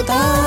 কৰোতা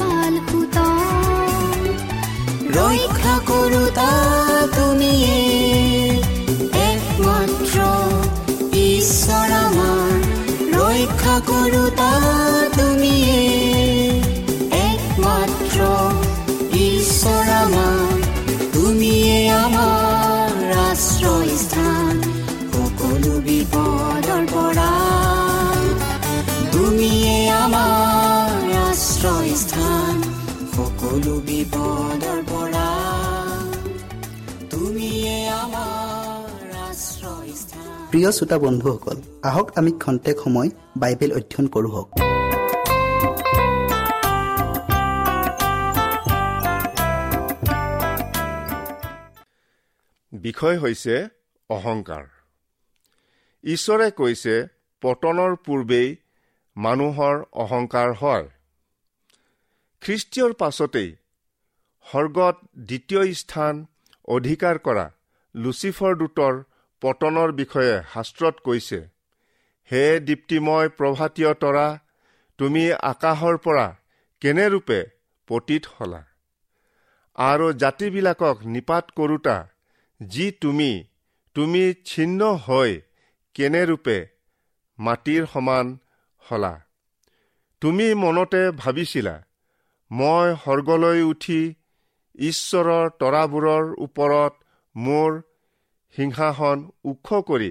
পাল সুত ৰক্ষা কৰোতা তুমিয়ে প্ৰিয় শ্ৰোতা বন্ধুসকল আহক আমি খন্তেক সময় বাইবেল অধ্যয়ন কৰোঁ বিষয় হৈছে অহংকাৰ। ঈশ্বৰে কৈছে পতনৰ পূৰ্বেই মানুহৰ অহংকাৰ হয়। খ্ৰীষ্টীয়ৰ পাছতেই স্বৰ্গত দ্বিতীয় স্থান অধিকাৰ কৰা লুচিফৰ দূতৰ পতনৰ বিষয়ে শাস্ত্ৰত কৈছে হে দীপ্তিময় প্ৰভাতীয় তৰা তুমি আকাশৰ পৰা কেনেৰূপে পতীত হলা? আৰু জাতিবিলাকক নিপাত কৰোতা যি তুমি তুমি ছিন্ন হৈ কেনেৰূপে মাটিৰ সমান হলা? তুমি মনতে ভাবিছিলা মই স্বৰ্গলৈ উঠি ঈশ্বৰৰ তৰাবোৰৰ ওপৰত মোৰ সিংহাসন ওখ কৰি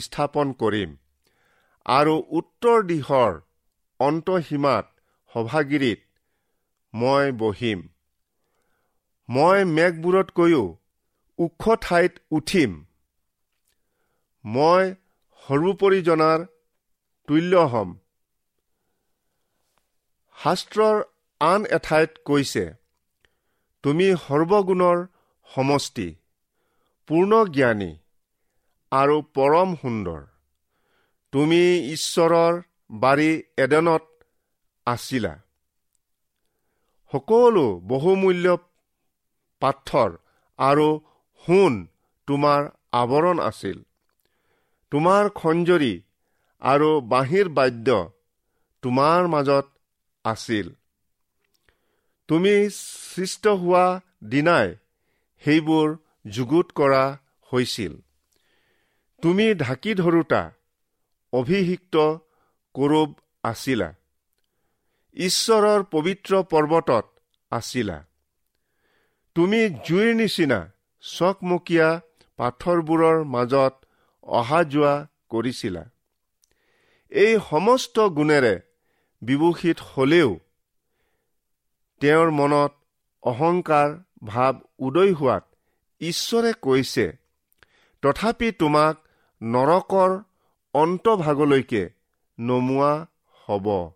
স্থাপন কৰিম। আৰু উত্তৰ দিশৰ অন্তসীমাত সভাগিৰিত মই বহিম। মই মেঘবোৰতকৈও ওখ ঠাইত উঠিম। মই সৰ্বোপৰি জনাৰ তুল্য হ'ম। শাস্ত্ৰৰ আন এঠাইত কৈছে তুমি সৰ্বগুণৰ সমষ্টি। পূৰ্ণ জ্ঞানী আৰু পৰম সুন্দৰ। তুমি ঈশ্বৰৰ বাৰী এডেনত আছিলা। সকলো বহুমূল্য পাথৰ আৰু সোণ তোমাৰ আৱৰণ আছিল। তোমাৰ খঞ্জৰি আৰু বাঁহীৰ বাদ্য তোমাৰ মাজত আছিল। তুমি সৃষ্ট হোৱা দিনাই সেইবোৰ যুগুত কৰা হৈছিল। তুমি ঢাকি ধৰোতা অভিষিক্ত কৰোব আছিলা। ঈশ্বৰৰ পবিত্ৰ পৰ্বতত আছিলা। তুমি জুইৰ নিচিনা চকমকীয়া পাথৰবোৰৰ মাজত অহা যোৱা কৰিছিলা। এই সমস্ত গুণেৰে বিভূষিত হলেও তেওঁৰ মনত অহংকাৰ ভাৱ উদয় হোৱাত ঈশ্বৰে কৈছে তথাপি তোমাক নৰকৰ অন্তভাগলৈকে নমোৱা হ'ব।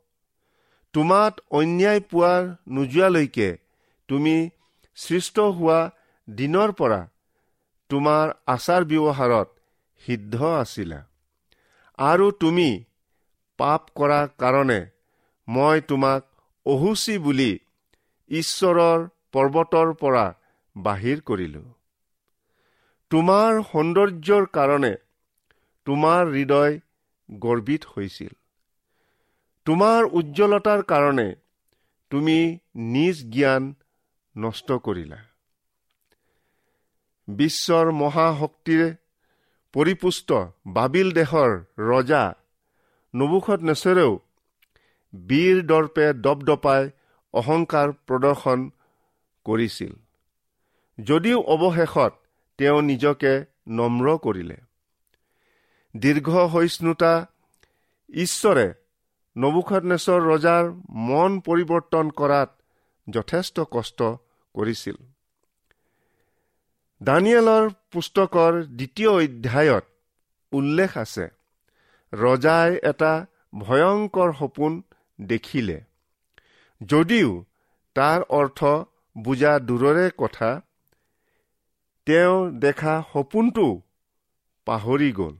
তোমাত অন্যায় পোৱা নোযোৱালৈকে তুমি সৃষ্ট হোৱা দিনৰ পৰা তোমাৰ আচাৰ ব্যৱহাৰত সিদ্ধ আছিলা। আৰু তুমি পাপ কৰা কাৰণে মই তোমাক অহুচি বুলি ঈশ্বৰৰ পৰ্বতৰ পৰা বাহিৰ কৰিলো। তোমাৰ সৌন্দৰ্যৰ কাৰণে তোমাৰ হৃদয় গৰ্বিত হৈছিল। তোমাৰ উজ্জ্বলতাৰ কাৰণে তুমি নিজ জ্ঞান নষ্ট কৰিলা। বিশ্বৰ মহাশক্তিৰে পৰিপুষ্ট বাবিল দেশৰ ৰজা নবুখত নেচৰেও বীৰ দৰ্পে দপদপাই অহংকাৰ প্ৰদৰ্শন কৰিছিল। যদিও অৱশেষত তেওঁ নিজকে নম্ৰ কৰিলে। দীৰ্ঘ সহিষ্ণুতা ঈশ্বৰে নবুখনেশ্বৰ ৰজাৰ মন পৰিৱৰ্তন কৰাত যথেষ্ট কষ্ট কৰিছিল। দানিয়েলৰ পুস্তকৰ দ্বিতীয় অধ্যায়ত উল্লেখ আছে ৰজাই এটা ভয়ংকৰ সপোন দেখিলে। যদিও তাৰ অৰ্থ বুজা দূৰৰে কথা তেওঁ দেখা সপোনটো পাহৰি গ'ল।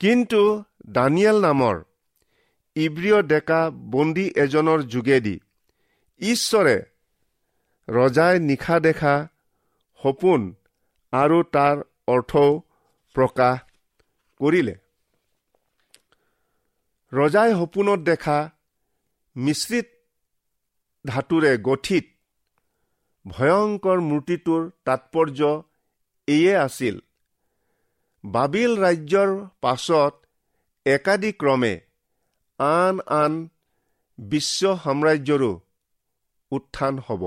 কিন্তু দানিয়েল নামৰ ইব্ৰিয় ডেকা বন্দী এজনৰ যোগেদি ঈশ্বৰে ৰজাই নিশা দেখা সপোন আৰু তাৰ অৰ্থও প্ৰকাশ কৰিলে। ৰজাই সপোনত দেখা মিশ্ৰিত ধাতুৰে গঠিত ভয়ংকৰ মূৰ্তিটোৰ তাৎপৰ্য এয়ে আছিল। বাবিল ৰাজ্যৰ পাছত একাদিক্ৰমে আন আন বিশ্ব সাম্ৰাজ্যৰো উত্থান হ'ব।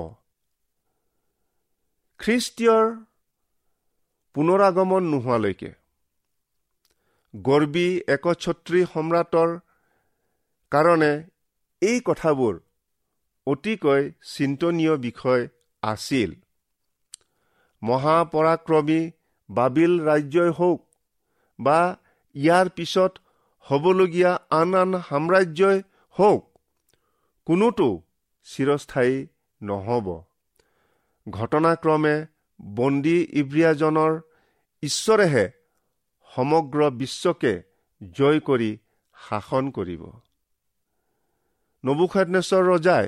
খ্ৰীষ্টীয়ৰ পুনৰাগমন নোহোৱালৈকে গৰ্বী একছত্ৰী সম্ৰাটৰ কাৰণে এই কথাবোৰ অতিকৈ চিন্তনীয় বিষয় আছিল। মহাপৰাক্ৰমী বাবিল ৰাজ্যই হওক বা ইয়াৰ পিছত হ'বলগীয়া আন আন সাম্ৰাজ্যই হওক কোনোটো চিৰস্থায়ী নহ'ব। ঘটনাক্ৰমে বন্দী ইব্ৰিয়াজনৰ ঈশ্বৰেহে সমগ্ৰ বিশ্বকে জয় কৰি শাসন কৰিব। নবুখাদনেশ্বৰ ৰজাই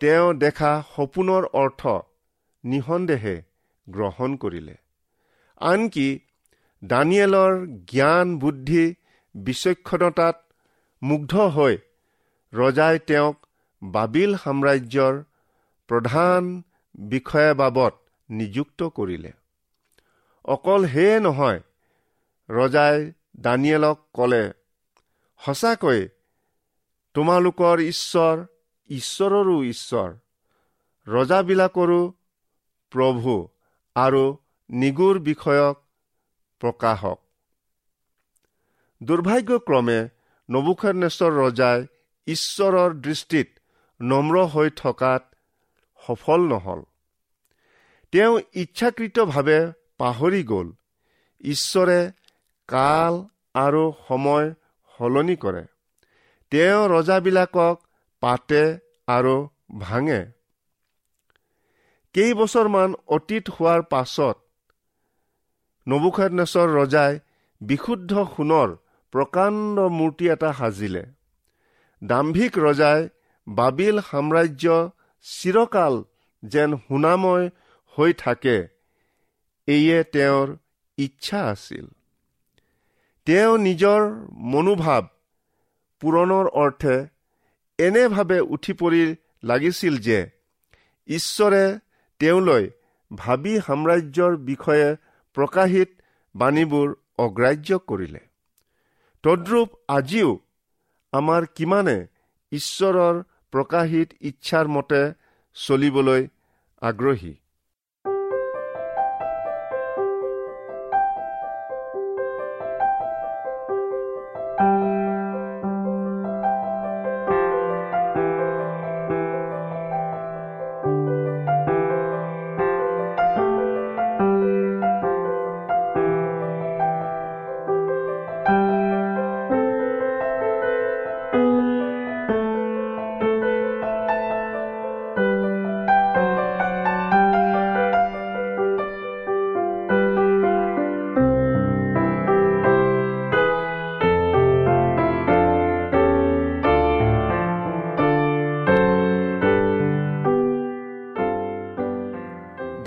তেওঁ দেখা সপোনৰ অৰ্থ নিসন্দেহে গ্ৰহণ কৰিলে। আনকি দানিয়েলৰ জ্ঞান বুদ্ধি বিচক্ষণতাত মুগ্ধ হৈ ৰজাই তেওঁক বাবিল সাম্ৰাজ্যৰ প্ৰধান বিষয়া বাবদ নিযুক্ত কৰিলে। অকল সেয়ে নহয় ৰজাই দানিয়েলক ক'লে সঁচাকৈ তোমালোকৰ ঈশ্বৰ ঈশ্বৰৰো ঈশ্বৰ ৰজাবিলাকৰো প্ৰভু আৰু নিগুৰ বিষয়ক প্ৰকাশক। দুৰ্ভাগ্যক্ৰমে নবুখানেশ্বৰ ৰজাই ঈশ্বৰৰ দৃষ্টিত নম্ৰ হৈ থকাত সফল নহল। তেওঁ ইচ্ছাকৃতভাৱে পাহৰি গ'ল। ঈশ্বৰে কাল আৰু সময় সলনি কৰে। তেওঁ ৰজাবিলাকক পাতে আৰু ভাঙে। কেইবছৰমান অতীত হোৱাৰ পাছত নবুখানেশ্বৰ ৰজাই বিশুদ্ধ সোণৰ প্ৰকাণ্ড মূৰ্তি এটা সাজিলে। দাম্ভিক ৰজাই বাবিল সাম্ৰাজ্য চিৰকাল যেন সোণাময় হৈ থাকে এয়ে তেওঁৰ ইচ্ছা আছিল। তেওঁ নিজৰ মনোভাৱ পূৰণৰ অৰ্থে এনেভাৱে উঠি পৰি লাগিছিল যে ঈশ্বৰে তেওঁলৈ ভাবি সাম্ৰাজ্যৰ বিষয়ে প্ৰকাশিত বাণীবোৰ অগ্ৰাহ্য কৰিলে। তদ্ৰূপ আজিও আমাৰ কিমানে ঈশ্বৰৰ প্ৰকাশিত ইচ্ছাৰ মতে চলিবলৈ আগ্ৰহী?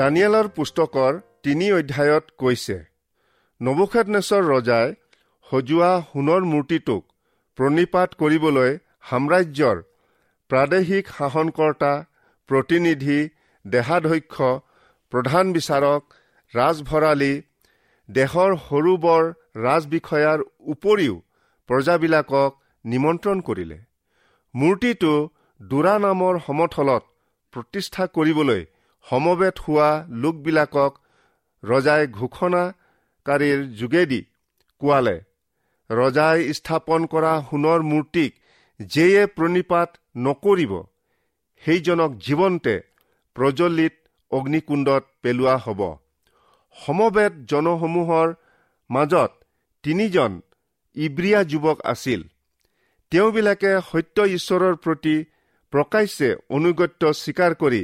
দানিয়েলৰ পুস্তকৰ তিনি অধ্যায়ত কৈছে নবুখেদনেশ্বৰ ৰজাই সজোৱা সোণৰ মূৰ্তিটোক প্ৰণিপাত কৰিবলৈ সাম্ৰাজ্যৰ প্ৰাদেশিক শাসনকৰ্তা প্ৰতিনিধি দেহাধ্যক্ষ প্ৰধান বিচাৰক ৰাজভৰালী দেশৰ সৰু বৰ ৰাজবিষয়াৰ উপৰিও প্ৰজাবিলাকক নিমন্ত্ৰণ কৰিলে। মূৰ্তিটো দুৰা নামৰ সমথলত প্ৰতিষ্ঠা কৰিবলৈ সমবেত হোৱা লোকবিলাকক ৰজাই ঘোষণাকাৰীৰ যোগেদি কোৱালে ৰজাই স্থাপন কৰা সোণৰ মূৰ্তিক যেয়ে প্ৰণিপাত নকৰিব সেইজনক জীৱন্তে প্ৰজ্বলিত অগ্নিকুণ্ডত পেলোৱা হ'ব। সমবেত জনসমূহৰ মাজত তিনিজন ইব্ৰিয়া যুৱক আছিল। তেওঁবিলাকে সত্য ঈশ্বৰৰ প্ৰতি প্ৰকাশ্যে অনুগত্য স্বীকাৰ কৰি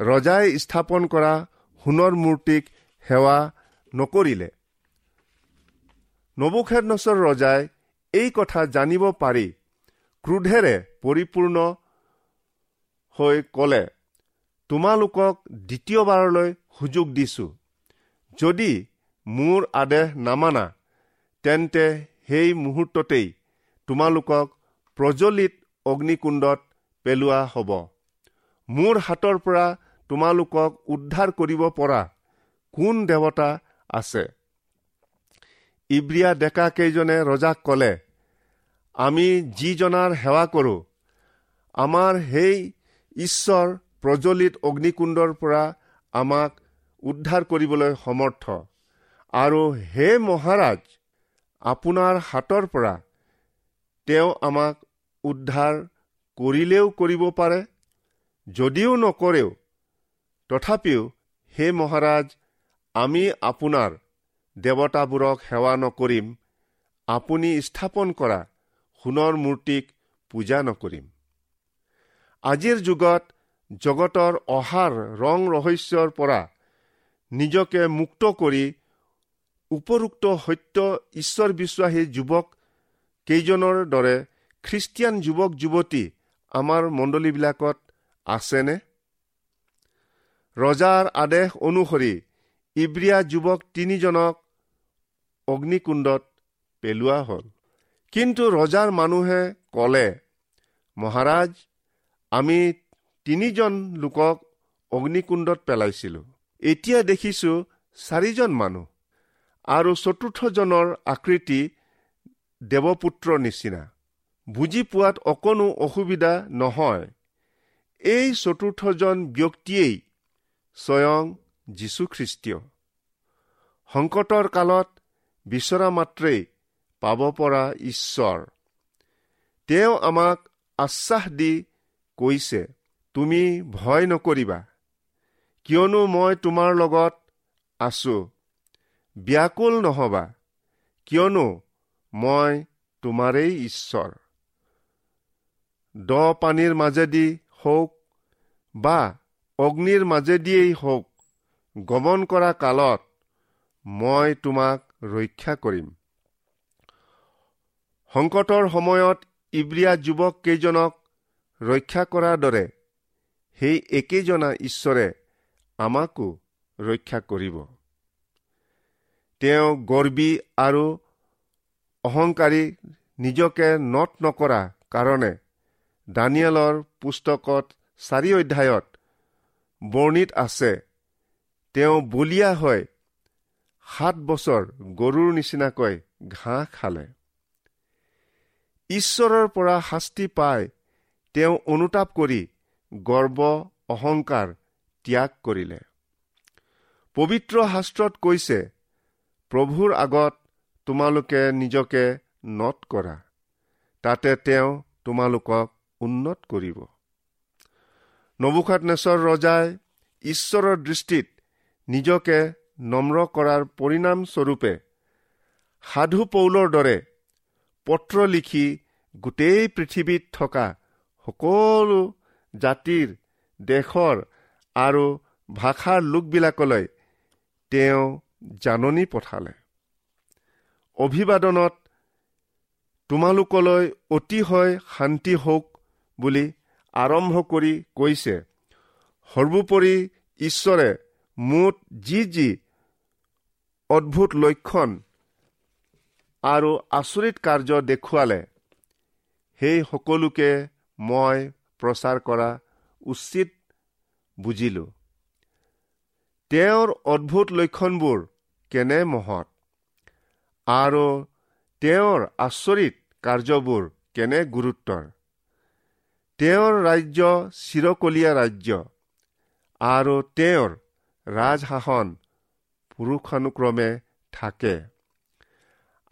ৰজাই স্থাপন কৰা সোণৰ মূৰ্তিক সেৱা নকৰিলে। নবুখেদনচৰ ৰজাই এই কথা জানিব পাৰি ক্ৰোধেৰে পৰিপূৰ্ণ হৈ কলে তোমালোকক দ্বিতীয়বাৰলৈ সুযোগ দিছো। যদি মোৰ আদেশ নামানা তেন্তে সেই মুহূৰ্ততেই তোমালোকক প্ৰজ্বলিত অগ্নিকুণ্ডত পেলোৱা হ'ব। মোৰ হাতৰ পৰা তোমালোকক উদ্ধাৰ কৰিব পৰা কোন দেৱতা আছে? ইব্ৰিয়া ডেকাকেইজনে ৰজাক ক'লে আমি যিজনাৰ সেৱা কৰোঁ আমাৰ সেই ঈশ্বৰ প্ৰজ্বলিত অগ্নিকুণ্ডৰ পৰা আমাক উদ্ধাৰ কৰিবলৈ সমৰ্থ। আৰু হে মহাৰাজ আপোনাৰ হাতৰ পৰা তেওঁ আমাক উদ্ধাৰ কৰিলেও কৰিব পাৰে যদিও নকৰেও তথাপিও হে মহাৰাজ আমি আপোনাৰ দেৱতাবোৰক সেৱা নকৰিম আপুনি স্থাপন কৰা সোণৰ মূৰ্তিক পূজা নকৰিম। আজিৰ যুগত জগতৰ অহাৰ ৰং ৰহস্যৰ পৰা নিজকে মুক্ত কৰি উপৰোক্ত সত্য ঈশ্বৰ বিশ্বাসী যুৱক কেইজনৰ দৰে খ্ৰীষ্টিয়ান যুৱক যুৱতী আমাৰ মণ্ডলীবিলাকত আছেনে? ৰজাৰ আদেশ অনুসৰি ইব্ৰিয়া যুৱক তিনিজনক অগ্নিকুণ্ডত পেলোৱা হ'ল। কিন্তু ৰজাৰ মানুহে ক'লে মহাৰাজ আমি তিনিজন লোকক অগ্নিকুণ্ডত পেলাইছিলো। এতিয়া দেখিছো চাৰিজন মানুহ আৰু চতুৰ্থজনৰ আকৃতি দেৱপুত্ৰৰ নিচিনা। বুজি পোৱাত অকণো অসুবিধা নহয়। এই চতুৰ্থজন ব্যক্তিয়েই স্বয়ং যীশুখ্ৰীষ্টীয় সংকটৰ কালত বিচৰা মাত্ৰেই পাব পৰা ঈশ্বৰ। তেওঁ আমাক আশ্বাস দি কৈছে তুমি ভয় নকৰিবা। কিয়নো মই তোমাৰ লগত আছো। ব্যাকুল নহবা। কিয়নো মই তোমাৰেই ঈশ্বৰ। দ পানীৰ মাজেদি হওক বা অগ্নিৰ মাজেদিয়েই হওক গমন কৰা কালত মই তোমাক ৰক্ষা কৰিম। সংকটৰ সময়ত ইব্ৰিয়া যুৱক কেইজনক ৰক্ষা কৰাৰ দৰে সেই একেজনা ঈশ্বৰে আমাকো ৰক্ষা কৰিব। তেওঁ গৰ্বী আৰু অহংকাৰী নিজকে নট নকৰা কাৰণে দানিয়েলৰ পুস্তকত চাৰি অধ্যায়ত বৰ্ণিত আছে। তেওঁ বলিয়া হৈ সাত বছৰ গৰুৰ নিচিনাকৈ ঘাঁহ খালে। ঈশ্বৰৰ পৰা শাস্তি পাই তেওঁ অনুতাপ কৰি গৰ্ব অহংকাৰ ত্যাগ কৰিলে। পবিত্ৰ শাস্ত্ৰত কৈছে প্ৰভুৰ আগত তোমালোকে নিজকে নট কৰা। তাতে তেওঁ তোমালোকক উন্নত কৰিব। নবুখাত নেচৰ ৰজাই ঈশ্বৰৰ দৃষ্টিত নিজকে নম্ৰ কৰাৰ পৰিণামস্বৰূপে সাধু পৌলৰ দৰে পত্ৰ লিখি গোটেই পৃথিৱীত থকা সকলো জাতিৰ দেশৰ আৰু ভাষাৰ লোকবিলাকলৈ তেওঁ জাননী পঠালে। অভিবাদনত তোমালোকলৈ অতিশয় শান্তি হওক বুলি আৰম্ভ কৰি কৈছে সৰ্বোপৰি ঈশ্বৰে মুঠ যি যি অদ্ভুত লক্ষণ আৰু আচৰিত কাৰ্য দেখুৱালে সেই সকলোকে মই প্ৰচাৰ কৰা উচিত বুজিলো। তেওঁৰ অদ্ভুত লক্ষণবোৰ কেনে মহৎ আৰু তেওঁৰ আচৰিত কাৰ্যবোৰ কেনে গুৰুত্বৰ তেওঁৰ ৰাজ্য চিৰকলীয়া ৰাজ্য আৰু তেওঁৰ ৰাজশাসন পুৰুষানুক্ৰমে থাকে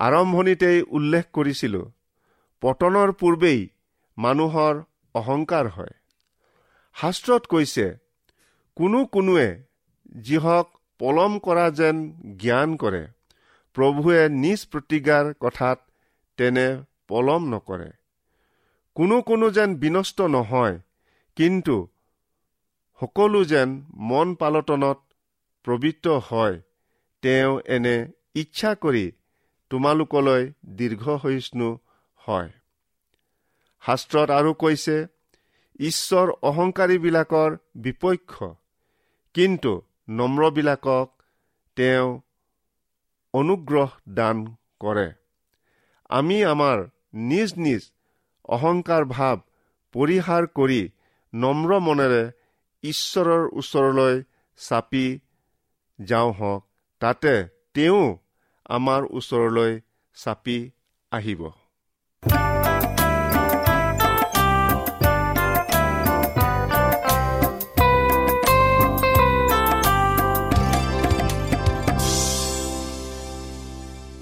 আৰম্ভণিতেই উল্লেখ কৰিছিলো পতনৰ পূৰ্বেই মানুহৰ অহংকাৰ হয় শাস্ত্ৰত কৈছে কোনো কোনোৱে যিহক পলম কৰা যেন জ্ঞান কৰে প্ৰভুৱে নিজ প্ৰতিজ্ঞাৰ কথাত তেনে পলম নকৰে কোনো কোনো যেন বিনষ্ট নহয় কিন্তু সকলো যেন মন পালটনত প্ৰবৃত্ত হয় তেওঁ এনে ইচ্ছা কৰি তোমালোকলৈ দীৰ্ঘসহিষ্ণু হয়। শাস্ত্ৰত আৰু কৈছে ঈশ্বৰ অহংকাৰীবিলাকৰ বিপক্ষ কিন্তু নম্ৰবিলাকক তেওঁ অনুগ্ৰহ দান কৰে। আমি আমাৰ নিজ নিজ অহংকাৰ ভাৱ পৰিহাৰ কৰি নম্ৰ মনেৰে ঈশ্বৰৰ ওচৰলৈ চাপি যাওঁ হওক তাতে তেওঁ আমাৰ ওচৰলৈ চাপি আহিব।